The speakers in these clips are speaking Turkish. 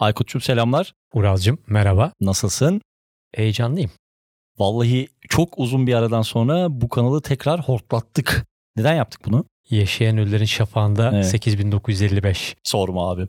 Aykut'cum selamlar. Ural'cım merhaba. Nasılsın? Heyecanlıyım. Vallahi çok uzun bir aradan sonra bu kanalı tekrar hortlattık. Neden yaptık bunu? Yaşayan Ölülerin Şafağı'nda Evet. 8955. Sorma abi.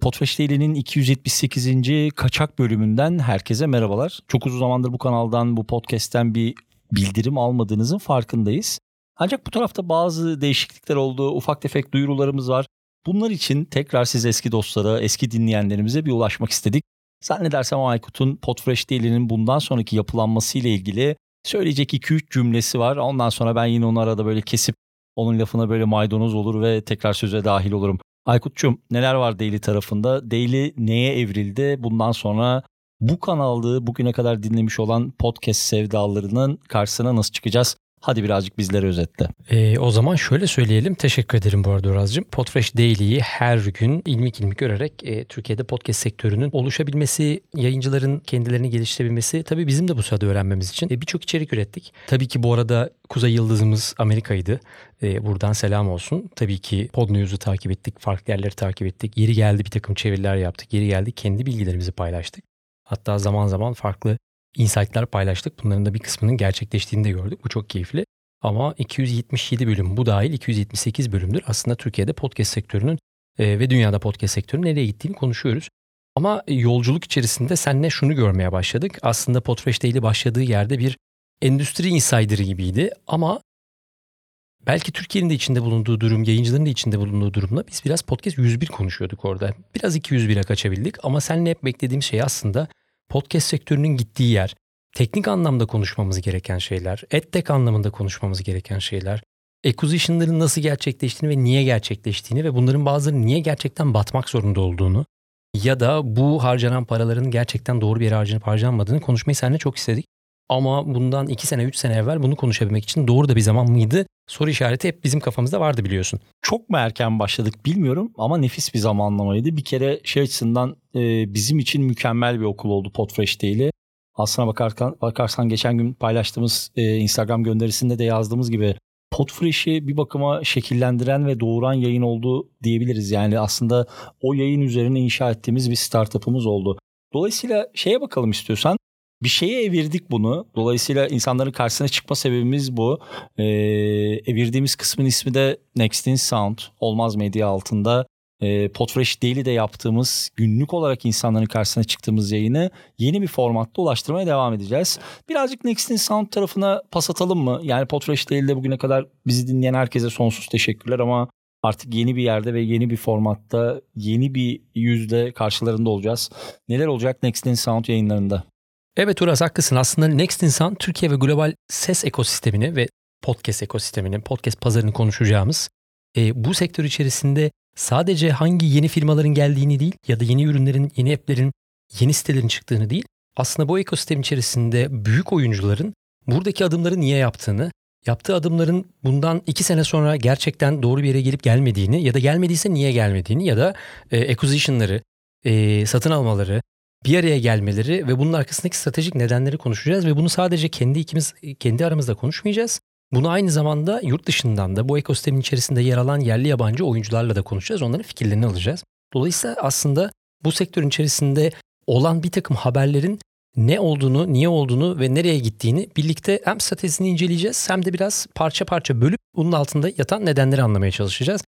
Potfresh Daily'nin 278. kaçak bölümünden herkese merhabalar. Çok uzun zamandır bu kanaldan, bu podcast'ten bir bildirim almadığınızın farkındayız. Ancak bu tarafta bazı değişiklikler oldu, ufak tefek duyurularımız var. Bunlar için tekrar siz eski dostlara, eski dinleyenlerimize bir ulaşmak istedik. Zannedersem Aykut'un Potfresh Daily'nin bundan sonraki yapılanması ile ilgili söyleyecek 2-3 cümlesi var. Ondan sonra ben yine onu arada böyle kesip onun lafına böyle maydanoz olur ve tekrar söze dahil olurum. Aykut'cum neler var Daily tarafında? Daily neye evrildi? Bundan sonra bu kanalda bugüne kadar dinlemiş olan podcast sevdalarının karşısına nasıl çıkacağız? Hadi birazcık bizlere özetle. Ee, o zaman şöyle söyleyelim. Teşekkür ederim bu arada Uraz'cığım. Podfresh Daily'yi her gün ilmik ilmik görerek e, Türkiye'de podcast sektörünün oluşabilmesi, yayıncıların kendilerini geliştirebilmesi tabii bizim de bu sırada öğrenmemiz için e, birçok içerik ürettik. Tabii ki bu arada Kuzey Yıldızımız Amerika'ydı. E, buradan selam olsun. Tabii ki Pod News'u takip ettik, farklı yerleri takip ettik. Yeri geldi bir takım çeviriler yaptık. Yeri geldi kendi bilgilerimizi paylaştık. Hatta zaman zaman farklı insight'lar paylaştık. Bunların da bir kısmının gerçekleştiğini de gördük. Bu çok keyifli. Ama 277 bölüm bu dahil 278 bölümdür. Aslında Türkiye'de podcast sektörünün e, ve dünyada podcast sektörünün nereye gittiğini konuşuyoruz. Ama yolculuk içerisinde seninle şunu görmeye başladık. Aslında Podfresh Daily başladığı yerde bir endüstri insider'ı gibiydi. Ama belki Türkiye'nin de içinde bulunduğu durum, yayıncıların da içinde bulunduğu durumla biz biraz podcast 101 konuşuyorduk orada. Biraz 201'e kaçabildik ama seninle hep beklediğim şey aslında podcast sektörünün gittiği yer, teknik anlamda konuşmamız gereken şeyler, edtech anlamında konuşmamız gereken şeyler, acquisition'ların nasıl gerçekleştiğini ve niye gerçekleştiğini ve bunların bazılarının niye gerçekten batmak zorunda olduğunu ya da bu harcanan paraların gerçekten doğru bir yere harcanıp harcanmadığını konuşmayı seninle çok istedik. Ama bundan 2 sene 3 sene evvel bunu konuşabilmek için doğru da bir zaman mıydı? Soru işareti hep bizim kafamızda vardı biliyorsun. Çok mu erken başladık bilmiyorum ama nefis bir zamanlamaydı. Bir kere şey açısından e, bizim için mükemmel bir okul oldu Podfresh Daily. Aslına bakarsan, bakarsan geçen gün paylaştığımız e, Instagram gönderisinde de yazdığımız gibi Podfresh'i bir bakıma şekillendiren ve doğuran yayın oldu diyebiliriz. Yani aslında o yayın üzerine inşa ettiğimiz bir startup'ımız oldu. Dolayısıyla şeye bakalım istiyorsan bir şeye evirdik bunu. Dolayısıyla insanların karşısına çıkma sebebimiz bu. Ee, evirdiğimiz kısmın ismi de Next in Sound. Olmaz Medya altında. E, Podfresh Daily'de yaptığımız günlük olarak insanların karşısına çıktığımız yayını yeni bir formatta ulaştırmaya devam edeceğiz. Birazcık Next in Sound tarafına pas atalım mı? Yani Podfresh Daily'de bugüne kadar bizi dinleyen herkese sonsuz teşekkürler ama artık yeni bir yerde ve yeni bir formatta yeni bir yüzde karşılarında olacağız. Neler olacak Next in Sound yayınlarında? Evet Uras haklısın. Aslında Next İnsan Türkiye ve global ses ekosistemini ve podcast ekosistemini, podcast pazarını konuşacağımız e, bu sektör içerisinde sadece hangi yeni firmaların geldiğini değil ya da yeni ürünlerin, yeni app'lerin, yeni sitelerin çıktığını değil, aslında bu ekosistem içerisinde büyük oyuncuların buradaki adımları niye yaptığını, yaptığı adımların bundan iki sene sonra gerçekten doğru bir yere gelip gelmediğini ya da gelmediyse niye gelmediğini ya da e, acquisition'ları, e, satın almaları, bir araya gelmeleri ve bunun arkasındaki stratejik nedenleri konuşacağız ve bunu sadece kendi ikimiz kendi aramızda konuşmayacağız. Bunu aynı zamanda yurt dışından da bu ekosistemin içerisinde yer alan yerli yabancı oyuncularla da konuşacağız. Onların fikirlerini alacağız. Dolayısıyla aslında bu sektörün içerisinde olan bir takım haberlerin ne olduğunu, niye olduğunu ve nereye gittiğini birlikte hem stratejisini inceleyeceğiz hem de biraz parça parça bölüp bunun altında yatan nedenleri anlamaya çalışacağız.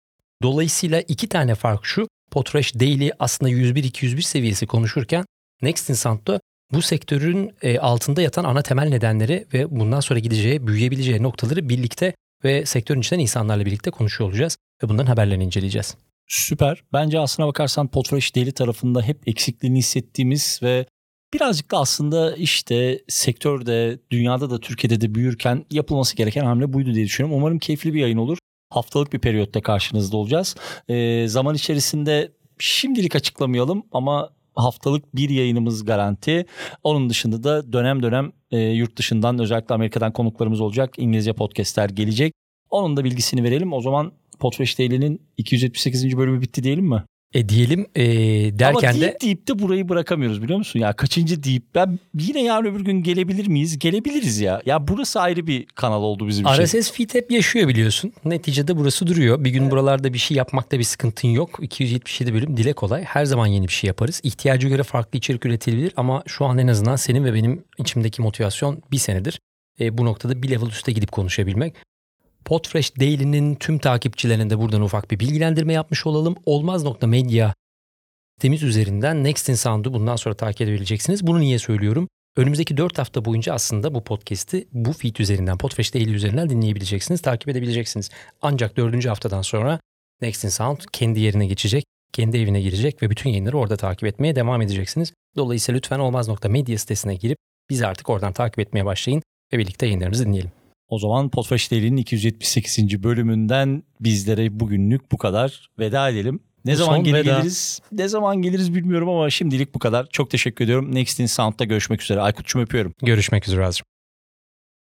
Dolayısıyla iki tane fark şu. Potreş Daily aslında 101-201 seviyesi konuşurken Next Instant'ta bu sektörün e, altında yatan ana temel nedenleri ve bundan sonra gideceği, büyüyebileceği noktaları birlikte ve sektörün içinden insanlarla birlikte konuşuyor olacağız ve bunların haberlerini inceleyeceğiz. Süper. Bence aslına bakarsan Potfresh Daily tarafında hep eksikliğini hissettiğimiz ve birazcık da aslında işte sektörde, dünyada da Türkiye'de de büyürken yapılması gereken hamle buydu diye düşünüyorum. Umarım keyifli bir yayın olur. Haftalık bir periyotta karşınızda olacağız. Ee, zaman içerisinde şimdilik açıklamayalım ama haftalık bir yayınımız garanti. Onun dışında da dönem dönem e, yurt dışından özellikle Amerika'dan konuklarımız olacak. İngilizce podcastler gelecek. Onun da bilgisini verelim. O zaman Potfresh Daily'nin 278. bölümü bitti diyelim mi? E diyelim e, derken Ama de deyip deyip de burayı bırakamıyoruz biliyor musun? Ya kaçıncı deyip ben yine yarın öbür gün gelebilir miyiz? Gelebiliriz ya. Ya burası ayrı bir kanal oldu bizim için. RSS feed hep yaşıyor biliyorsun. Neticede burası duruyor. Bir gün buralarda bir şey yapmakta bir sıkıntın yok. 277 bölüm dile kolay. Her zaman yeni bir şey yaparız. İhtiyacı göre farklı içerik üretilebilir ama şu an en azından senin ve benim içimdeki motivasyon bir senedir. E, bu noktada bir level üste gidip konuşabilmek. Podfresh Daily'nin tüm takipçilerine de buradan ufak bir bilgilendirme yapmış olalım. Olmaz.media sitemiz üzerinden Next in Sound'u bundan sonra takip edebileceksiniz. Bunu niye söylüyorum? Önümüzdeki 4 hafta boyunca aslında bu podcast'i bu feed üzerinden, Podfresh Daily üzerinden dinleyebileceksiniz, takip edebileceksiniz. Ancak 4. haftadan sonra Next in Sound kendi yerine geçecek, kendi evine girecek ve bütün yayınları orada takip etmeye devam edeceksiniz. Dolayısıyla lütfen olmaz.media sitesine girip bizi artık oradan takip etmeye başlayın ve birlikte yayınlarımızı dinleyelim. O zaman Podfresh Daily'nin 278. bölümünden bizlere bugünlük bu kadar. Veda edelim. Ne Bu zaman geri veda. geliriz? Ne zaman geliriz bilmiyorum ama şimdilik bu kadar. Çok teşekkür ediyorum. Next in Sound'da görüşmek üzere. Aykut'cum öpüyorum. Görüşmek üzere Azrım.